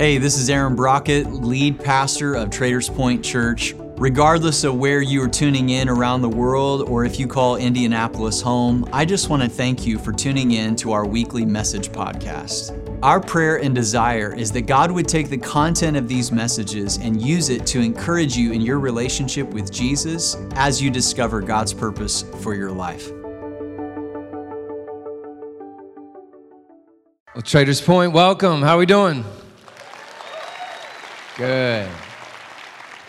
Hey, this is Aaron Brockett, lead pastor of Traders Point Church. Regardless of where you are tuning in around the world or if you call Indianapolis home, I just want to thank you for tuning in to our weekly message podcast. Our prayer and desire is that God would take the content of these messages and use it to encourage you in your relationship with Jesus as you discover God's purpose for your life. Well, Traders Point, welcome. How are we doing? Good.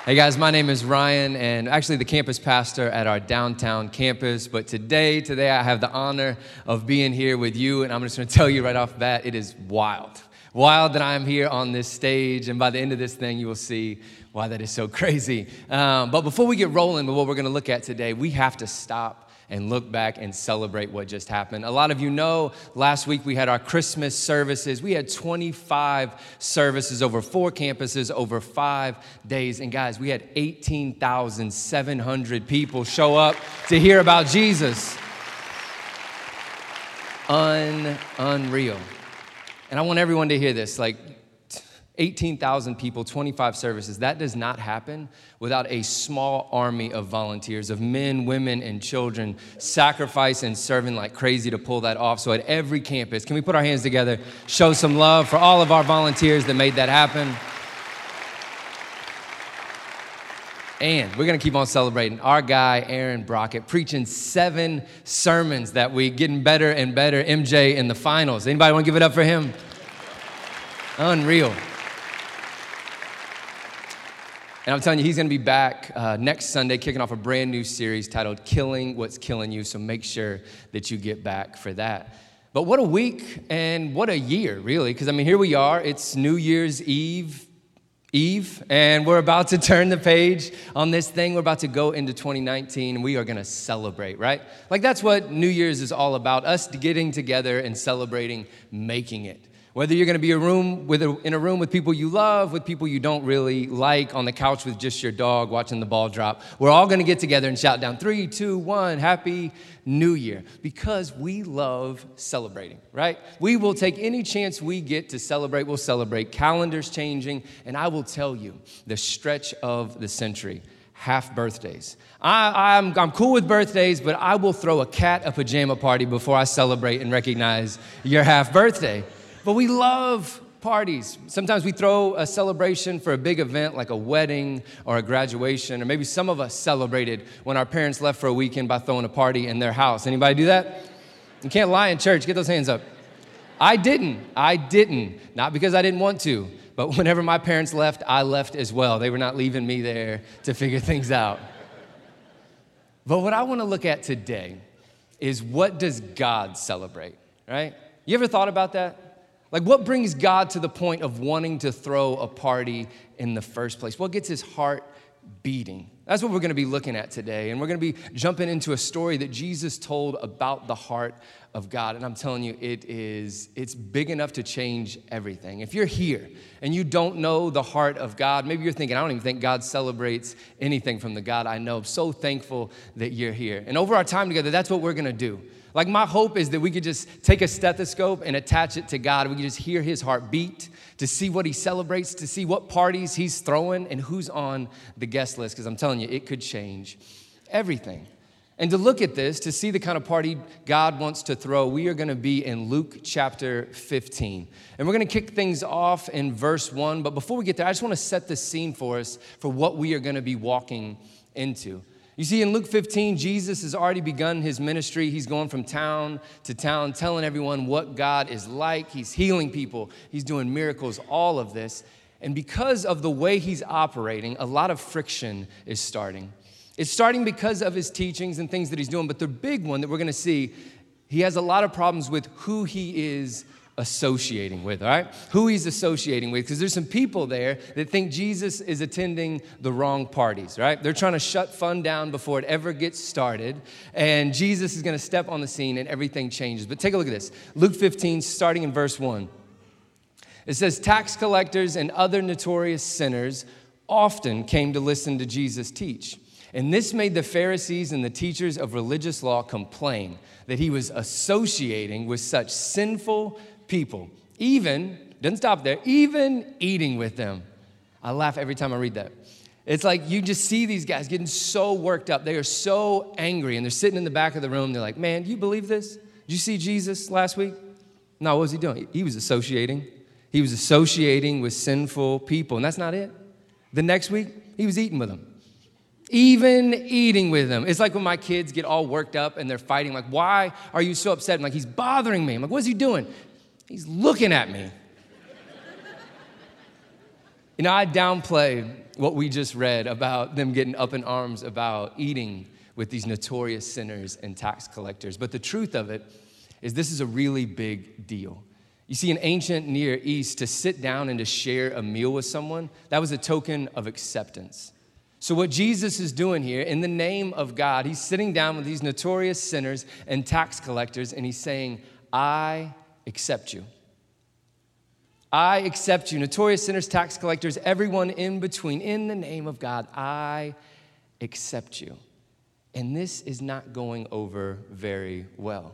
Hey guys, my name is Ryan, and actually the campus pastor at our downtown campus. But today, today I have the honor of being here with you, and I'm just going to tell you right off the bat, it is wild, wild that I'm here on this stage. And by the end of this thing, you will see why that is so crazy. Um, but before we get rolling with what we're going to look at today, we have to stop and look back and celebrate what just happened. A lot of you know last week we had our Christmas services. We had 25 services over four campuses over five days. And guys, we had 18,700 people show up to hear about Jesus. Un- unreal. And I want everyone to hear this. Like, 18,000 people, 25 services. That does not happen without a small army of volunteers, of men, women, and children sacrificing and serving like crazy to pull that off. So at every campus, can we put our hands together, show some love for all of our volunteers that made that happen? And we're gonna keep on celebrating our guy, Aaron Brockett, preaching seven sermons that week, getting better and better. MJ in the finals. Anybody wanna give it up for him? Unreal. And I'm telling you, he's going to be back uh, next Sunday, kicking off a brand new series titled Killing What's Killing You. So make sure that you get back for that. But what a week and what a year, really. Because, I mean, here we are. It's New Year's Eve, Eve, and we're about to turn the page on this thing. We're about to go into 2019, and we are going to celebrate, right? Like, that's what New Year's is all about us getting together and celebrating making it. Whether you're going to be a room with a, in a room with people you love, with people you don't really like, on the couch with just your dog watching the ball drop, we're all going to get together and shout down three, two, one, Happy New Year, because we love celebrating, right? We will take any chance we get to celebrate. We'll celebrate. Calendars changing, and I will tell you the stretch of the century half birthdays. I, I'm, I'm cool with birthdays, but I will throw a cat a pajama party before I celebrate and recognize your half birthday. But we love parties. Sometimes we throw a celebration for a big event like a wedding or a graduation, or maybe some of us celebrated when our parents left for a weekend by throwing a party in their house. Anybody do that? You can't lie in church. Get those hands up. I didn't. I didn't. Not because I didn't want to, but whenever my parents left, I left as well. They were not leaving me there to figure things out. But what I want to look at today is what does God celebrate, right? You ever thought about that? Like, what brings God to the point of wanting to throw a party in the first place? What gets his heart beating? That's what we're going to be looking at today. And we're going to be jumping into a story that Jesus told about the heart of God. And I'm telling you, it is, it's big enough to change everything. If you're here and you don't know the heart of God, maybe you're thinking, I don't even think God celebrates anything from the God I know. I'm so thankful that you're here. And over our time together, that's what we're going to do. Like, my hope is that we could just take a stethoscope and attach it to God. We could just hear his heartbeat to see what he celebrates, to see what parties he's throwing, and who's on the guest list. Because I'm telling you, it could change everything. And to look at this, to see the kind of party God wants to throw, we are going to be in Luke chapter 15. And we're going to kick things off in verse 1. But before we get there, I just want to set the scene for us for what we are going to be walking into. You see, in Luke 15, Jesus has already begun his ministry. He's going from town to town, telling everyone what God is like. He's healing people, he's doing miracles, all of this. And because of the way he's operating, a lot of friction is starting. It's starting because of his teachings and things that he's doing, but the big one that we're gonna see, he has a lot of problems with who he is associating with, all right? Who he's associating with, because there's some people there that think Jesus is attending the wrong parties, right? They're trying to shut fun down before it ever gets started, and Jesus is gonna step on the scene and everything changes. But take a look at this Luke 15, starting in verse 1. It says, Tax collectors and other notorious sinners often came to listen to Jesus teach. And this made the Pharisees and the teachers of religious law complain that he was associating with such sinful people, even Doesn't stop there, even eating with them. I laugh every time I read that. It's like you just see these guys getting so worked up. They are so angry, and they're sitting in the back of the room. They're like, Man, do you believe this? Did you see Jesus last week? No, what was he doing? He was associating. He was associating with sinful people, and that's not it. The next week, he was eating with them. Even eating with them. It's like when my kids get all worked up and they're fighting, like, why are you so upset? I'm like, he's bothering me. I'm like, what's he doing? He's looking at me. you know, I downplay what we just read about them getting up in arms about eating with these notorious sinners and tax collectors. But the truth of it is, this is a really big deal. You see, in ancient Near East, to sit down and to share a meal with someone, that was a token of acceptance. So, what Jesus is doing here, in the name of God, he's sitting down with these notorious sinners and tax collectors, and he's saying, I accept you. I accept you. Notorious sinners, tax collectors, everyone in between, in the name of God, I accept you. And this is not going over very well.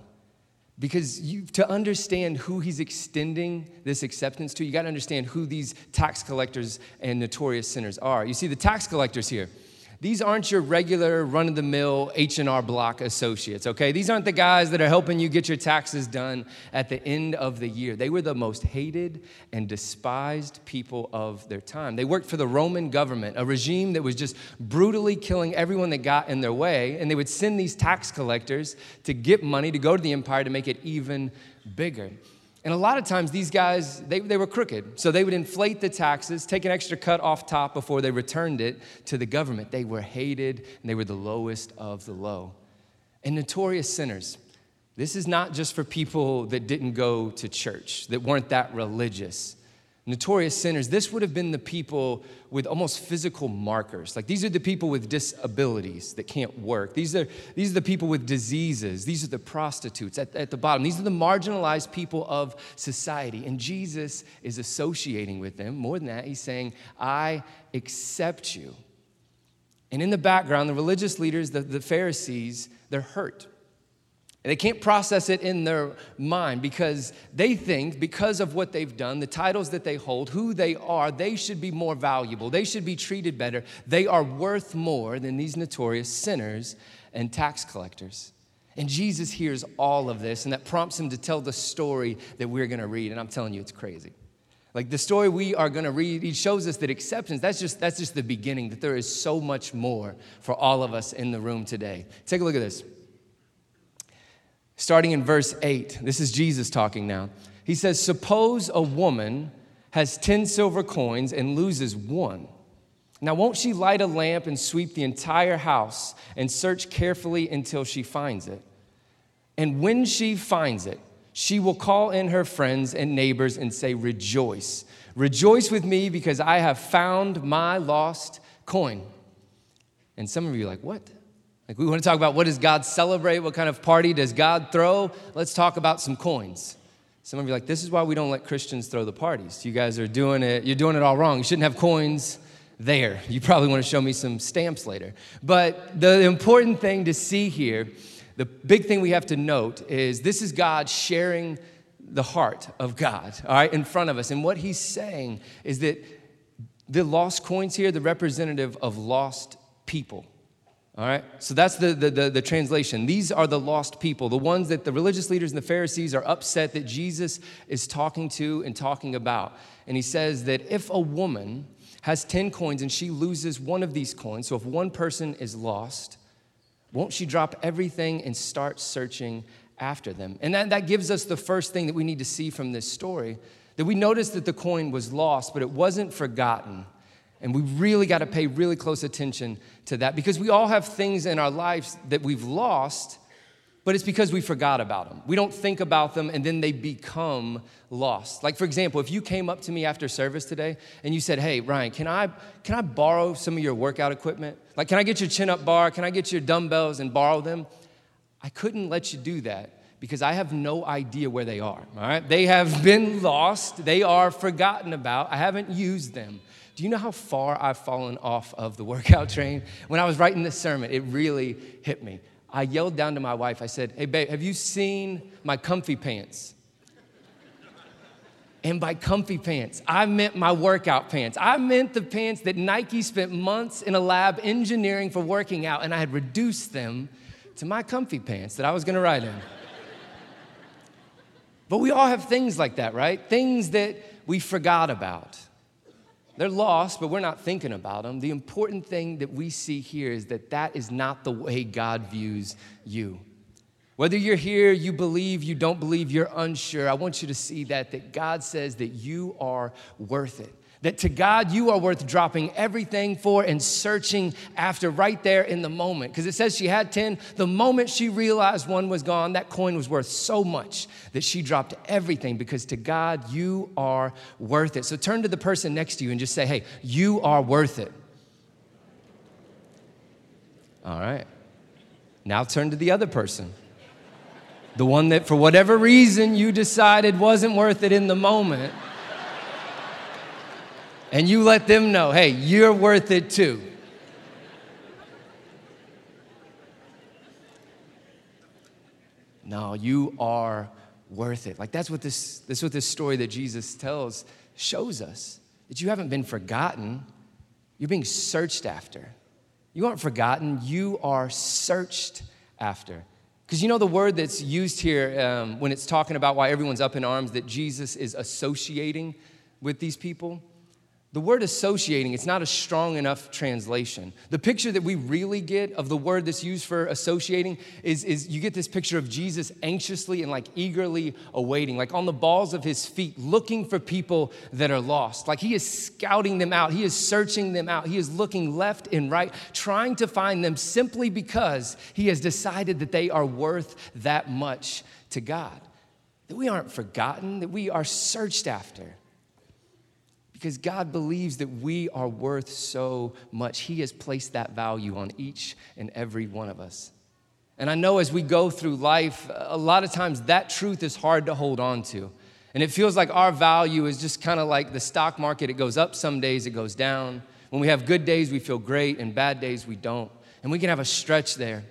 Because you, to understand who he's extending this acceptance to, you got to understand who these tax collectors and notorious sinners are. You see, the tax collectors here, these aren't your regular run-of-the-mill H&R Block associates, okay? These aren't the guys that are helping you get your taxes done at the end of the year. They were the most hated and despised people of their time. They worked for the Roman government, a regime that was just brutally killing everyone that got in their way, and they would send these tax collectors to get money to go to the empire to make it even bigger. And a lot of times these guys, they, they were crooked. So they would inflate the taxes, take an extra cut off top before they returned it to the government. They were hated and they were the lowest of the low. And notorious sinners. This is not just for people that didn't go to church, that weren't that religious notorious sinners, this would have been the people with almost physical markers. Like these are the people with disabilities that can't work. These are, these are the people with diseases. These are the prostitutes at, at the bottom. These are the marginalized people of society. And Jesus is associating with them. More than that, he's saying, I accept you. And in the background, the religious leaders, the, the Pharisees, they're hurt they can't process it in their mind because they think, because of what they've done, the titles that they hold, who they are, they should be more valuable. They should be treated better. They are worth more than these notorious sinners and tax collectors. And Jesus hears all of this, and that prompts him to tell the story that we're gonna read. And I'm telling you, it's crazy. Like the story we are going to read, he shows us that acceptance, that's just, that's just the beginning, that there is so much more for all of us in the room today. Take a look at this starting in verse 8. This is Jesus talking now. He says, Suppose a woman has 10 silver coins and loses one. Now, won't she light a lamp and sweep the entire house and search carefully until she finds it? And when she finds it, she will call in her friends and neighbors and say, Rejoice. Rejoice with me because I have found my lost coin. And some of you are like, What? Like, we want to talk about what does God celebrate? What kind of party does God throw? Let's talk about some coins. Some of you are like, this is why we don't let Christians throw the parties. You guys are doing it, you're doing it all wrong. You shouldn't have coins there. You probably want to show me some stamps later. But the important thing to see here, the big thing we have to note is this is God sharing the heart of God, all right, in front of us. And what he's saying is that the lost coins here, the representative of lost people. All right, so that's the, the, the, the, translation. These are the lost people, the ones that the religious leaders and the Pharisees are upset that Jesus is talking to and talking about. And he says that if a woman has 10 coins and she loses one of these coins, so if one person is lost, won't she drop everything and start searching after them? And that, that gives us the first thing that we need to see from this story that we notice that the coin was lost, but it wasn't forgotten. And we really got to pay really close attention to that because we all have things in our lives that we've lost, but it's because we forgot about them. We don't think about them and then they become lost. Like for example, if you came up to me after service today and you said, "Hey, Ryan, can I can I borrow some of your workout equipment? Like can I get your chin-up bar? Can I get your dumbbells and borrow them?" I couldn't let you do that because I have no idea where they are. All right? They have been lost. They are forgotten about. I haven't used them. Do you know how far I've fallen off of the workout train? When I was writing this sermon, it really hit me. I yelled down to my wife, I said, Hey, babe, have you seen my comfy pants? And by comfy pants, I meant my workout pants. I meant the pants that Nike spent months in a lab engineering for working out, and I had reduced them to my comfy pants that I was gonna ride in. but we all have things like that, right? Things that we forgot about. They're lost, but we're not thinking about them. The important thing that we see here is that that is not the way God views you. Whether you're here, you believe, you don't believe, you're unsure, I want you to see that that God says that you are worth it. That to God, you are worth dropping everything for and searching after right there in the moment. Because it says she had 10. The moment she realized one was gone, that coin was worth so much that she dropped everything because to God, you are worth it. So turn to the person next to you and just say, hey, you are worth it. All right. Now turn to the other person. The one that, for whatever reason, you decided wasn't worth it in the moment. And you let them know, hey, you're worth it too. No, you are worth it. Like that's what this, that's what this story that Jesus tells shows us. That you haven't been forgotten, you're being searched after. You aren't forgotten, you are searched after. Because you know the word that's used here um, when it's talking about why everyone's up in arms, that Jesus is associating with these people? The word associating, it's not a strong enough translation. The picture that we really get of the word that's used for associating is, is you get this picture of Jesus anxiously and like eagerly awaiting, like on the balls of his feet, looking for people that are lost. Like he is scouting them out, he is searching them out, he is looking left and right, trying to find them simply because he has decided that they are worth that much to God. That we aren't forgotten, that we are searched after because God believes that we are worth so much. He has placed that value on each and every one of us. And I know as we go through life, a lot of times that truth is hard to hold on to. And it feels like our value is just kind of like the stock market. It goes up some days, it goes down. When we have good days, we feel great, and bad days, we don't. And we can have a stretch there.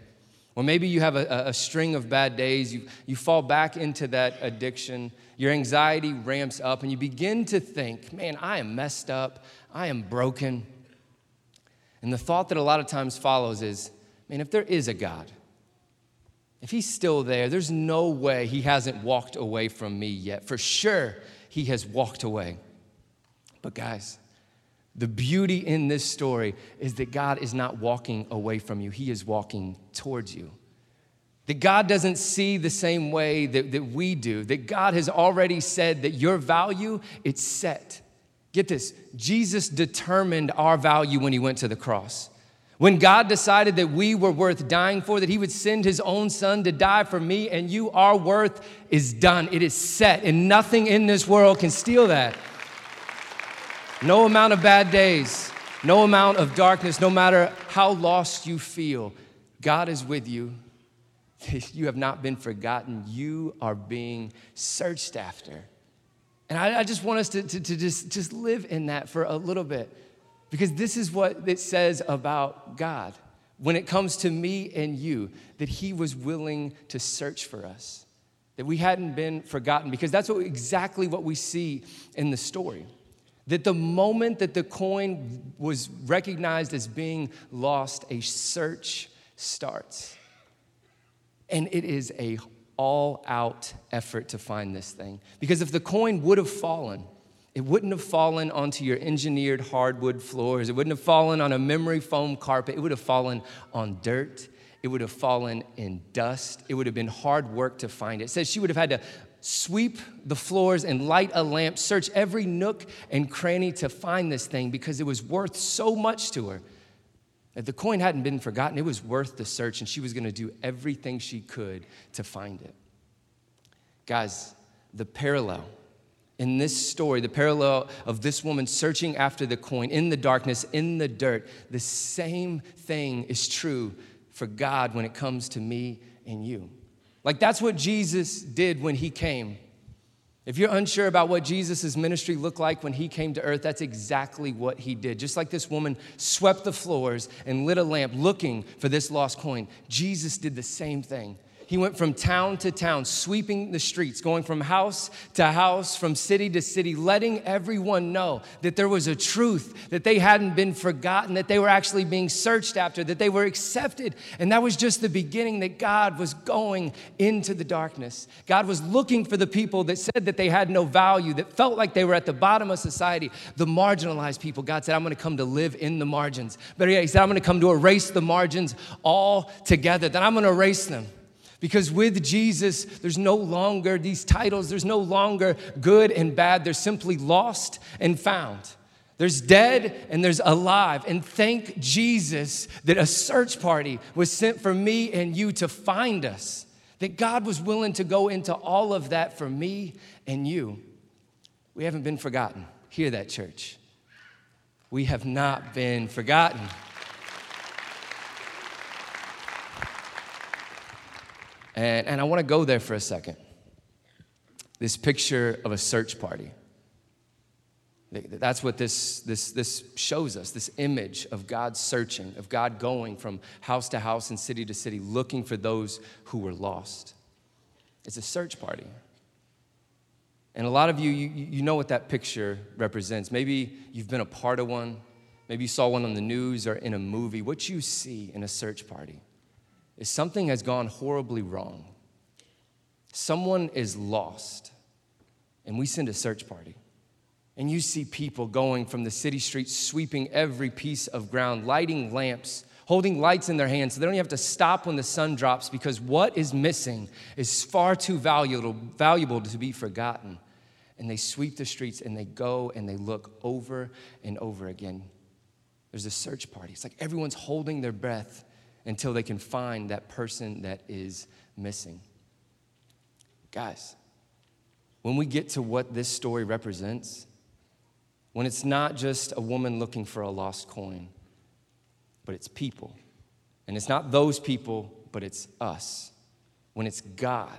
Or maybe you have a, a string of bad days, you, you fall back into that addiction your anxiety ramps up and you begin to think, man, I am messed up, I am broken. And the thought that a lot of times follows is, man, if there is a God, if he's still there, there's no way he hasn't walked away from me yet. For sure, he has walked away. But guys, the beauty in this story is that God is not walking away from you, he is walking towards you. That God doesn't see the same way that, that we do. That God has already said that your value, it's set. Get this Jesus determined our value when he went to the cross. When God decided that we were worth dying for, that He would send His own Son to die for me and you, our worth is done. It is set, and nothing in this world can steal that. No amount of bad days, no amount of darkness, no matter how lost you feel, God is with you you have not been forgotten. You are being searched after. And I, I just want us to, to, to, just, just live in that for a little bit because this is what it says about God when it comes to me and you that He was willing to search for us, that we hadn't been forgotten because that's what, exactly what we see in the story. That the moment that the coin was recognized as being lost, a search starts. And it is a all out effort to find this thing. Because if the coin would have fallen, it wouldn't have fallen onto your engineered hardwood floors. It wouldn't have fallen on a memory foam carpet. It would have fallen on dirt. It would have fallen in dust. It would have been hard work to find it. It says she would have had to sweep the floors and light a lamp, search every nook and cranny to find this thing because it was worth so much to her. If the coin hadn't been forgotten, it was worth the search, and she was going to do everything she could to find it. Guys, the parallel in this story, the parallel of this woman searching after the coin in the darkness, in the dirt, the same thing is true for God when it comes to me and you. Like that's what Jesus did when he came. If you're unsure about what Jesus' ministry looked like when he came to earth, that's exactly what he did. Just like this woman swept the floors and lit a lamp looking for this lost coin, Jesus did the same thing. He went from town to town, sweeping the streets, going from house to house, from city to city, letting everyone know that there was a truth, that they hadn't been forgotten, that they were actually being searched after, that they were accepted. And that was just the beginning that God was going into the darkness. God was looking for the people that said that they had no value, that felt like they were at the bottom of society, the marginalized people. God said, I'm gonna come to live in the margins. But yeah, He said, I'm gonna come to erase the margins all together, that I'm gonna erase them. Because with Jesus, there's no longer these titles, there's no longer good and bad, there's simply lost and found. There's dead and there's alive. And thank Jesus that a search party was sent for me and you to find us. That God was willing to go into all of that for me and you. We haven't been forgotten. Hear that, church. We have not been forgotten. And, and I want to go there for a second. This picture of a search party. That's what this, this, this shows us this image of God searching, of God going from house to house and city to city, looking for those who were lost. It's a search party. And a lot of you, you, you know what that picture represents. Maybe you've been a part of one, maybe you saw one on the news or in a movie. What you see in a search party is something has gone horribly wrong. Someone is lost, and we send a search party. And you see people going from the city streets, sweeping every piece of ground, lighting lamps, holding lights in their hands so they don't even have to stop when the sun drops because what is missing is far too valuable, valuable to be forgotten. And they sweep the streets and they go and they look over and over again. There's a search party. It's like everyone's holding their breath until they can find that person that is missing. Guys, when we get to what this story represents, when it's not just a woman looking for a lost coin, but it's people. And it's not those people, but it's us. When it's God.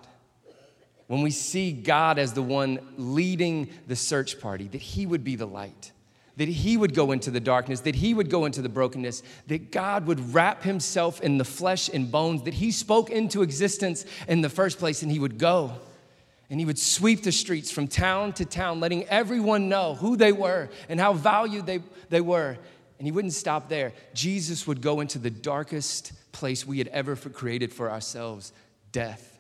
When we see God as the one leading the search party, that He would be the light that he would go into the darkness, that he would go into the brokenness, that God would wrap himself in the flesh and bones, that he spoke into existence in the first place, and he would go and he would sweep the streets from town to town, letting everyone know who they were and how valued they, they were. And he wouldn't stop there. Jesus would go into the darkest place we had ever created for ourselves death.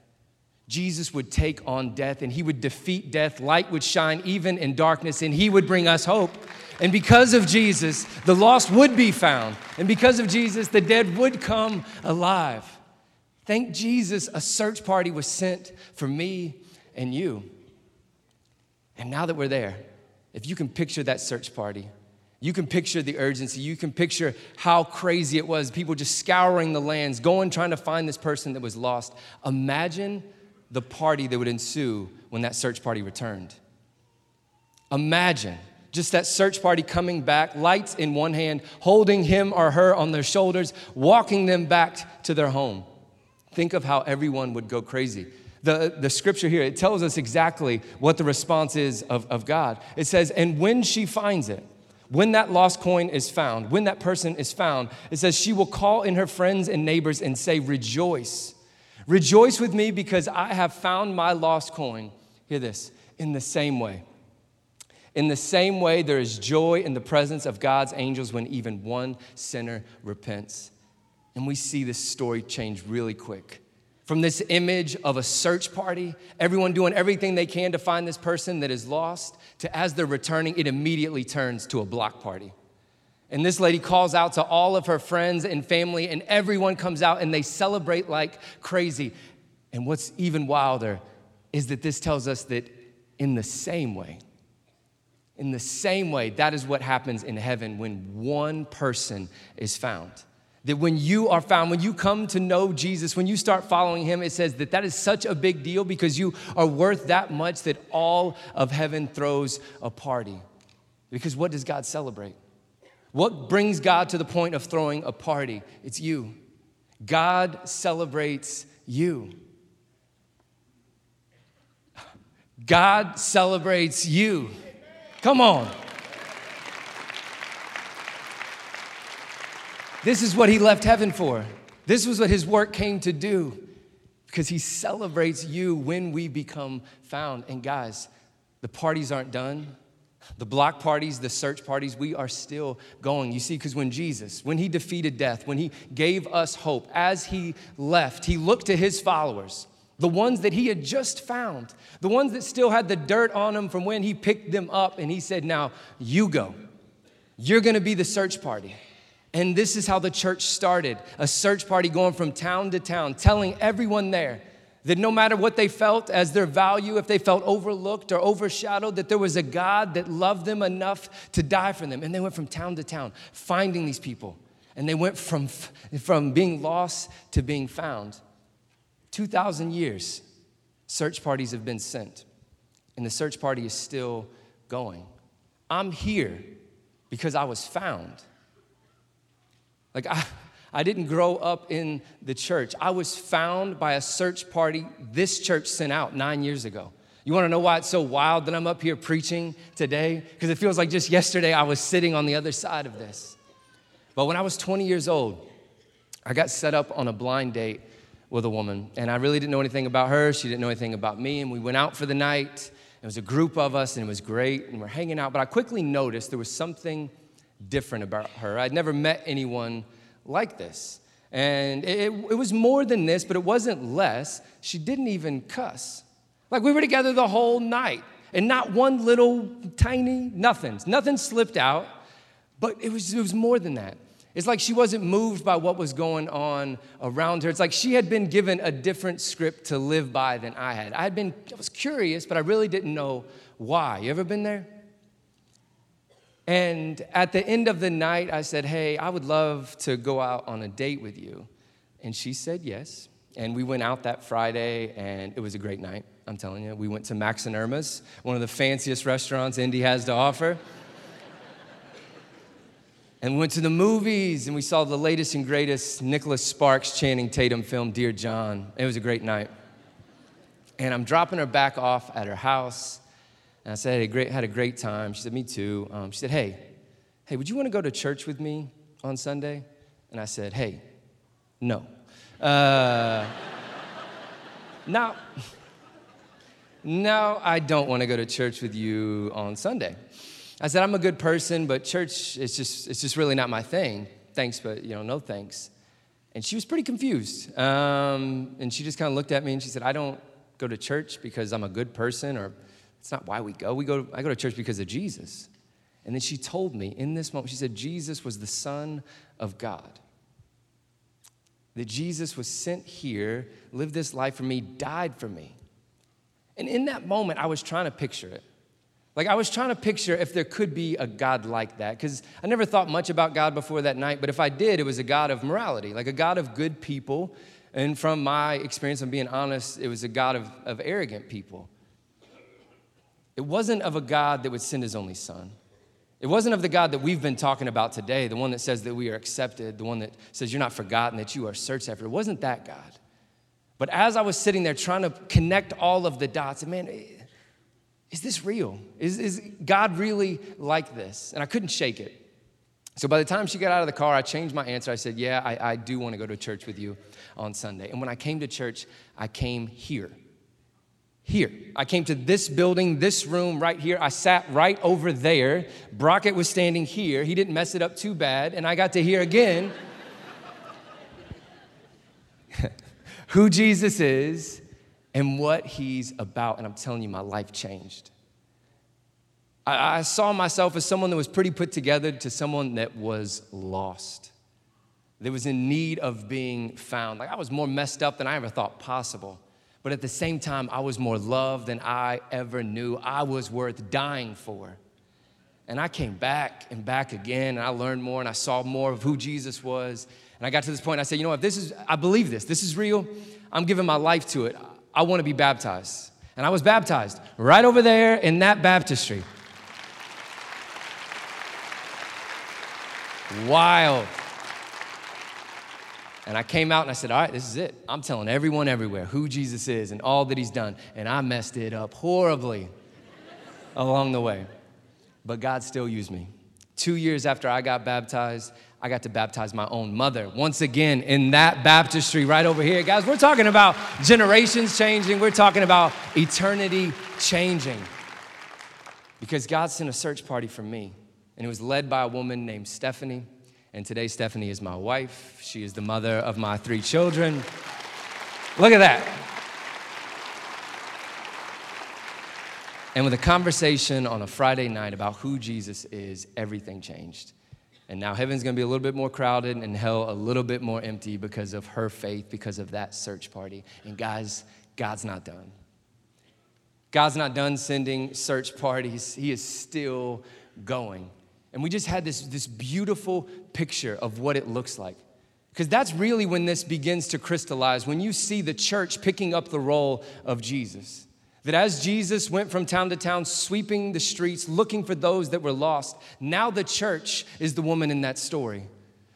Jesus would take on death and he would defeat death. Light would shine even in darkness, and he would bring us hope. And because of Jesus, the lost would be found. And because of Jesus, the dead would come alive. Thank Jesus, a search party was sent for me and you. And now that we're there, if you can picture that search party, you can picture the urgency. You can picture how crazy it was. People just scouring the lands, going trying to find this person that was lost. Imagine the party that would ensue when that search party returned. Imagine just that search party coming back, lights in one hand, holding him or her on their shoulders, walking them back to their home. Think of how everyone would go crazy. The, the scripture here, it tells us exactly what the response is of, of God. It says, And when she finds it, when that lost coin is found, when that person is found, it says, She will call in her friends and neighbors and say, Rejoice. Rejoice with me because I have found my lost coin. Hear this in the same way in the same way, there is joy in the presence of God's angels when even one sinner repents. And we see this story change really quick. From this image of a search party, everyone doing everything they can to find this person that is lost, to as they're returning, it immediately turns to a block party. And this lady calls out to all of her friends and family, and everyone comes out and they celebrate like crazy. And what's even wilder is that this tells us that in the same way, in the same way, that is what happens in heaven when one person is found. That when you are found, when you come to know Jesus, when you start following him, it says that that is such a big deal because you are worth that much that all of heaven throws a party. Because what does God celebrate? What brings God to the point of throwing a party? It's you. God celebrates you. God celebrates you. Come on. This is what he left heaven for. This was what his work came to do. because he celebrates you when we become found. And guys, the parties aren't done. The block parties, the search parties, we are still going. You see, because when Jesus, when he defeated death, when he gave us hope, as he left, he looked to his followers, the ones that he had just found, the ones that still had the dirt on them from when he picked them up, and he said, Now you go. You're gonna be the search party. And this is how the church started a search party going from town to town, telling everyone there that no matter what they felt as their value, if they felt overlooked or overshadowed, that there was a God that loved them enough to die for them. And they went from town to town finding these people. And they went from, from being lost to being found. 2,000 years, search parties have been sent, and the search party is still going. I'm here because I was found. Like, I, I didn't grow up in the church. I was found by a search party this church sent out nine years ago. You wanna know why it's so wild that I'm up here preaching today? Because it feels like just yesterday I was sitting on the other side of this. But when I was 20 years old, I got set up on a blind date with a woman, and I really didn't know anything about her. She didn't know anything about me, and we went out for the night. It was a group of us, and it was great, and we're hanging out. But I quickly noticed there was something different about her. I'd never met anyone like this. And it, it, was more than this, but it wasn't less. She didn't even cuss. Like we were together the whole night, and not one little tiny nothing. Nothing slipped out, but it was, it was more than that. It's like she wasn't moved by what was going on around her. It's like she had been given a different script to live by than I had. I had been, I was curious, but I really didn't know why. You ever been there? And at the end of the night, I said, Hey, I would love to go out on a date with you. And she said yes. And we went out that Friday, and it was a great night, I'm telling you. We went to Max and Irma's, one of the fanciest restaurants Indy has to offer. and we went to the movies, and we saw the latest and greatest Nicholas Sparks Channing Tatum film, Dear John. It was a great night. And I'm dropping her back off at her house. And I said, hey, great, had a great time. She said, me too. Um, she said, hey, hey, would you want to go to church with me on Sunday? And I said, hey, no. Uh, now, no, I don't want to go to church with you on Sunday. I said, I'm a good person, but church is just, it's just really not my thing. Thanks, but you know, no thanks. And she was pretty confused. Um, and she just kind of looked at me and she said, I don't go to church because I'm a good person or it's not why we go. We go. I go to church because of Jesus. And then she told me in this moment, she said, Jesus was the Son of God. That Jesus was sent here, lived this life for me, died for me. And in that moment, I was trying to picture it. Like, I was trying to picture if there could be a God like that, because I never thought much about God before that night, but if I did, it was a God of morality, like a God of good people. And from my experience, I'm being honest, it was a God of, of arrogant people. It wasn't of a God that would send his only son. It wasn't of the God that we've been talking about today, the one that says that we are accepted, the one that says you're not forgotten, that you are searched after. It wasn't that God. But as I was sitting there trying to connect all of the dots, and man, is this real? Is, is God really like this? And I couldn't shake it. So by the time she got out of the car, I changed my answer. I said, Yeah, I, I do want to go to church with you on Sunday. And when I came to church, I came here here. I came to this building, this room right here. I sat right over there. Brockett was standing here. He didn't mess it up too bad. And I got to hear again who Jesus is and what he's about. And I'm telling you, my life changed. I, I saw myself as someone that was pretty put together to someone that was lost, that was in need of being found. Like I was more messed up than I ever thought possible. But at the same time, I was more loved than I ever knew. I was worth dying for. And I came back and back again, and I learned more, and I saw more of who Jesus was. And I got to this point, I said, you know what, this is, I believe this, this is real. I'm giving my life to it. I want to be baptized. And I was baptized right over there in that baptistry. Wild. And I came out and I said, All right, this is it. I'm telling everyone everywhere who Jesus is and all that he's done. And I messed it up horribly along the way. But God still used me. Two years after I got baptized, I got to baptize my own mother once again in that baptistry right over here. Guys, we're talking about generations changing, we're talking about eternity changing. Because God sent a search party for me, and it was led by a woman named Stephanie. And today, Stephanie is my wife. She is the mother of my three children. Look at that. And with a conversation on a Friday night about who Jesus is, everything changed. And now heaven's gonna be a little bit more crowded and hell a little bit more empty because of her faith, because of that search party. And guys, God's not done. God's not done sending search parties, He is still going. And we just had this, this beautiful picture of what it looks like. Because that's really when this begins to crystallize, when you see the church picking up the role of Jesus. That as Jesus went from town to town, sweeping the streets, looking for those that were lost, now the church is the woman in that story.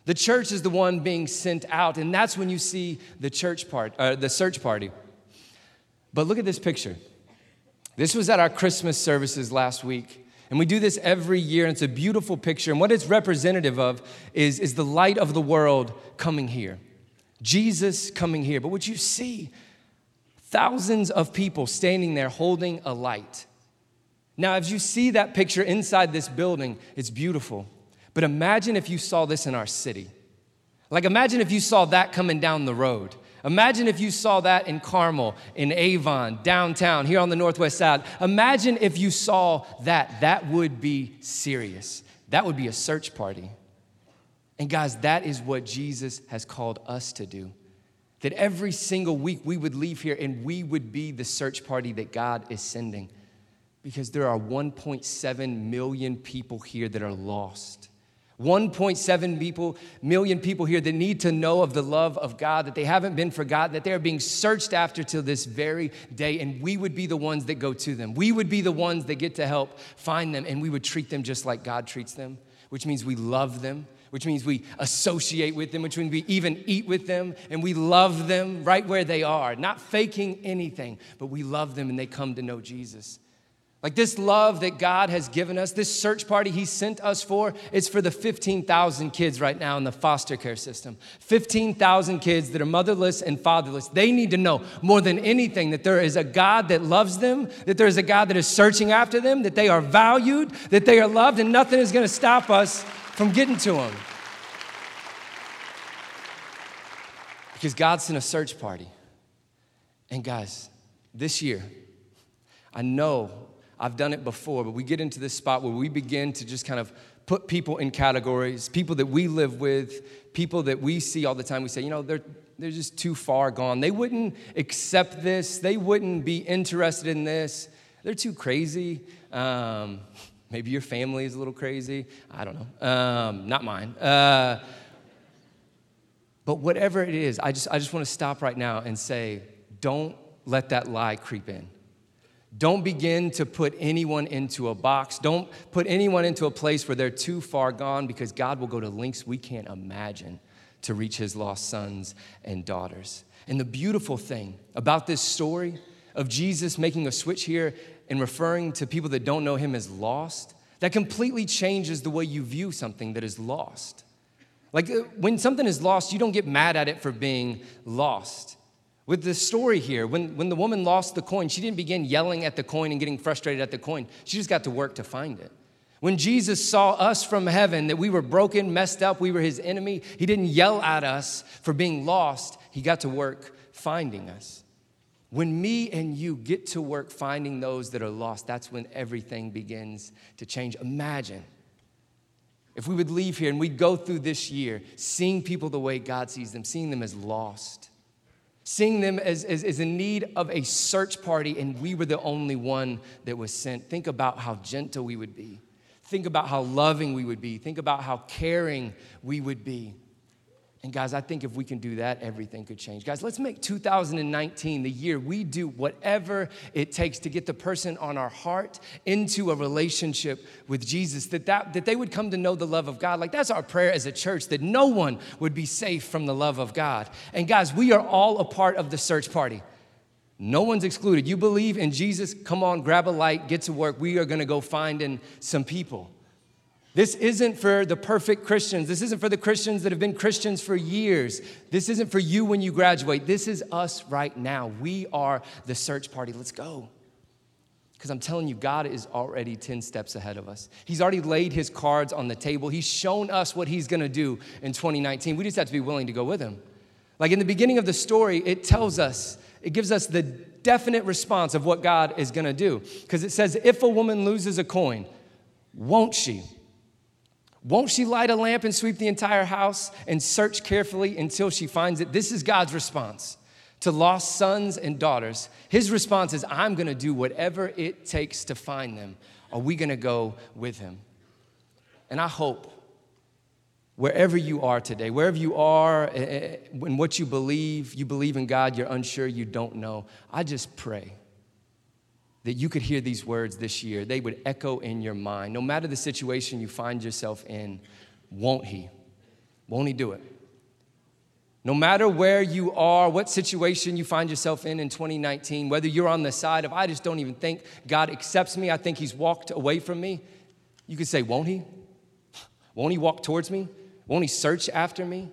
The church is the one being sent out, and that's when you see the church part, uh, the search party. But look at this picture. This was at our Christmas services last week. And we do this every year, and it's a beautiful picture. And what it's representative of is, is the light of the world coming here. Jesus coming here. But what you see Thousands of people standing there holding a light. Now, as you see that picture inside this building, it's beautiful. But imagine if you saw this in our city. Like, imagine if you saw that coming down the road. Imagine if you saw that in Carmel, in Avon, downtown, here on the Northwest Side. Imagine if you saw that. That would be serious. That would be a search party. And guys, that is what Jesus has called us to do that every single week we would leave here and we would be the search party that God is sending. Because there are 1.7 million people here that are lost. 1.7 people, million people here that need to know of the love of God, that they haven't been forgotten, that they are being searched after till this very day, and we would be the ones that go to them. We would be the ones that get to help find them, and we would treat them just like God treats them, which means we love them, which means we associate with them, which means we even eat with them and we love them right where they are, not faking anything, but we love them and they come to know Jesus. Like this love that God has given us, this search party He sent us for, it's for the 15,000 kids right now in the foster care system. 15,000 kids that are motherless and fatherless. They need to know more than anything that there is a God that loves them, that there is a God that is searching after them, that they are valued, that they are loved, and nothing is gonna stop us from getting to them. Because God sent a search party. And guys, this year, I know I've done it before, but we get into this spot where we begin to just kind of put people in categories, people that we live with, people that we see all the time. We say, you know, they're, they're just too far gone. They wouldn't accept this, they wouldn't be interested in this. They're too crazy. Um, Maybe your family is a little crazy. I don't know. Um, not mine. Uh, but whatever it is, I just, I just want to stop right now and say, don't let that lie creep in. Don't begin to put anyone into a box. Don't put anyone into a place where they're too far gone because God will go to lengths we can't imagine to reach his lost sons and daughters. And the beautiful thing about this story of Jesus making a switch here and referring to people that don't know him as lost, that completely changes the way you view something that is lost. Like uh, when something is lost, you don't get mad at it for being lost. With the story here, when, when the woman lost the coin, she didn't begin yelling at the coin and getting frustrated at the coin. She just got to work to find it. When Jesus saw us from heaven, that we were broken, messed up, we were his enemy, he didn't yell at us for being lost. He got to work finding us. When me and you get to work finding those that are lost, that's when everything begins to change. Imagine if we would leave here and we'd go through this year seeing people the way God sees them, seeing them as lost, seeing them as, as, as in need of a search party, and we were the only one that was sent. Think about how gentle we would be. Think about how loving we would be. Think about how caring we would be. And guys, I think if we can do that, everything could change. Guys, let's make 2019 the year we do whatever it takes to get the person on our heart into a relationship with Jesus, that, that, that they would come to know the love of God. Like, that's our prayer as a church, that no one would be safe from the love of God. And guys, we are all a part of the search party. No one's excluded. You believe in Jesus, come on, grab a light, get to work. We are gonna go finding some people. This isn't for the perfect Christians. This isn't for the Christians that have been Christians for years. This isn't for you when you graduate. This is us right now. We are the search party. Let's go. Because I'm telling you, God is already 10 steps ahead of us. He's already laid his cards on the table. He's shown us what he's gonna do in 2019. We just have to be willing to go with him. Like in the beginning of the story, it tells us, it gives us the definite response of what God is gonna do. Because it says, if a woman loses a coin, won't she? Won't she light a lamp and sweep the entire house and search carefully until she finds it? This is God's response to lost sons and daughters. His response is, I'm gonna do whatever it takes to find them. Are we gonna go with him? And I hope wherever you are today, wherever you are, in eh, eh, what you believe, you believe in God, you're unsure, you don't know. I just pray that you could hear these words this year. They would echo in your mind. No matter the situation you find yourself in, won't He? Won't He do it? No matter where you are, what situation you find yourself in in 2019, whether you're on the side of, I just don't even think God accepts me, I think He's walked away from me, you could say, Won't He? Won't He walk towards me? Won't He search after me?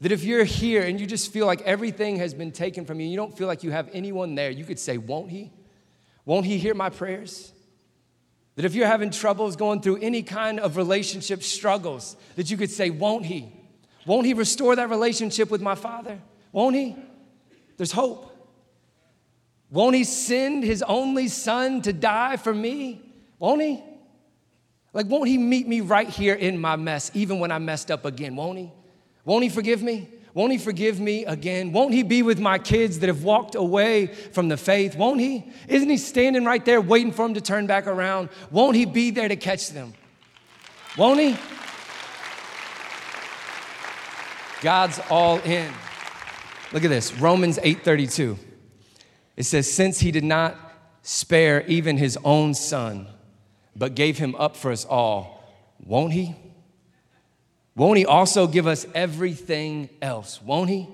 That if you're here and you just feel like everything has been taken from you, you don't feel like you have anyone there, you could say, Won't He? Won't He hear my prayers? That if you're having troubles going through any kind of relationship struggles, that you could say, Won't He? Won't He restore that relationship with my Father? Won't He? There's hope. Won't He send His only Son to die for me? Won't He? Like, won't He meet me right here in my mess, even when I messed up again? Won't He? Won't He forgive me? Won't He forgive me again? Won't He be with my kids that have walked away from the faith? Won't He? Isn't He standing right there waiting for them to turn back around? Won't He be there to catch them? Won't He? God's all in. Look at this Romans 8:32. It says, Since He did not spare even His own Son, but gave Him up for us all, won't He? Won't He also give us everything else? Won't He?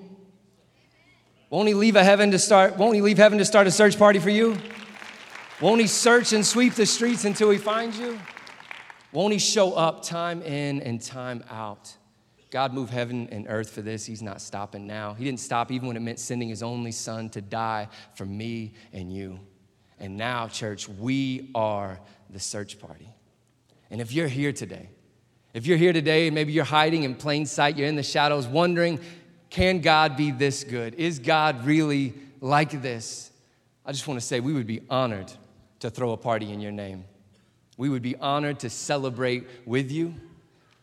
Won't He leave a heaven to start? Won't He leave heaven to start a search party for you? Won't He search and sweep the streets until He finds you? Won't He show up time in and time out? God moved heaven and earth for this. He's not stopping now. He didn't stop even when it meant sending His only Son to die for me and you. And now, church, we are the search party. And if you're here today if you're here today and maybe you're hiding in plain sight, you're in the shadows, wondering, can God be this good? Is God really like this? I just want to say we would be honored to throw a party in your name. We would be honored to celebrate with you.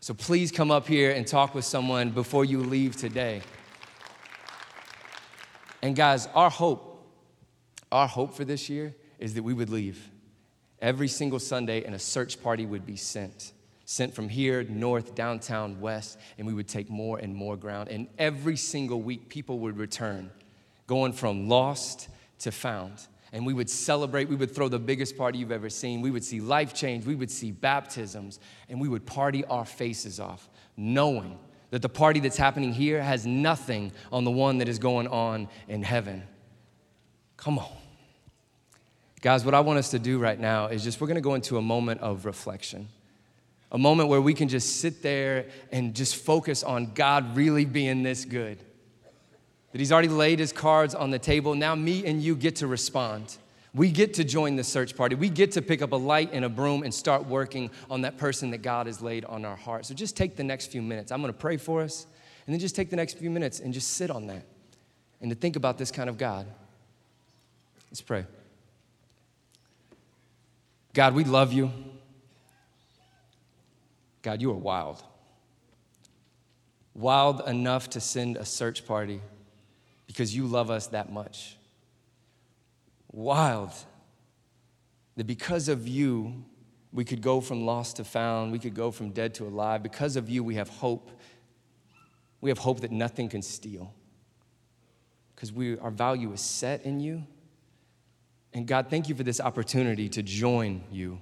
So please come up here and talk with someone before you leave today. And guys, our hope, our hope for this year is that we would leave every single Sunday and a search party would be sent sent from here, north, downtown, west, and we would take more and more ground. And every single week, people would return, going from lost to found. And we would celebrate, we would throw the biggest party you've ever seen. We would see life change, we would see baptisms, and we would party our faces off, knowing that the party that's happening here has nothing on the one that is going on in heaven. Come on. Guys, what I want us to do right now is just we're gonna go into a moment of reflection a moment where we can just sit there and just focus on God really being this good. That He's already laid His cards on the table. Now, me and you get to respond. We get to join the search party. We get to pick up a light and a broom and start working on that person that God has laid on our heart. So just take the next few minutes. I'm going to pray for us, and then just take the next few minutes and just sit on that and to think about this kind of God. Let's pray. God, we love you. God, you are wild. Wild enough to send a search party because you love us that much. Wild that because of you, we could go from lost to found, we could go from dead to alive. Because of you, we have hope. We have hope that nothing can steal because we, our value is set in you. And God, thank you for this opportunity to join you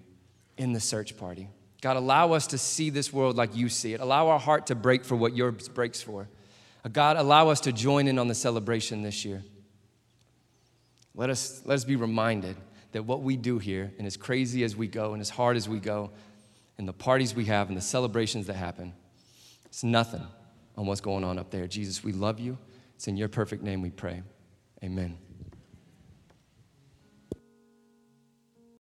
in the search party. God, allow us to see this world like you see it. Allow our heart to break for what yours breaks for. Uh, God, allow us to join in on the celebration this year. Let us, let us be reminded that what we do here, and as crazy as we go, and as hard as we go, and the parties we have and the celebrations that happen, it's nothing on what's going on up there. Jesus, we love you. It's in your perfect name we pray. Amen.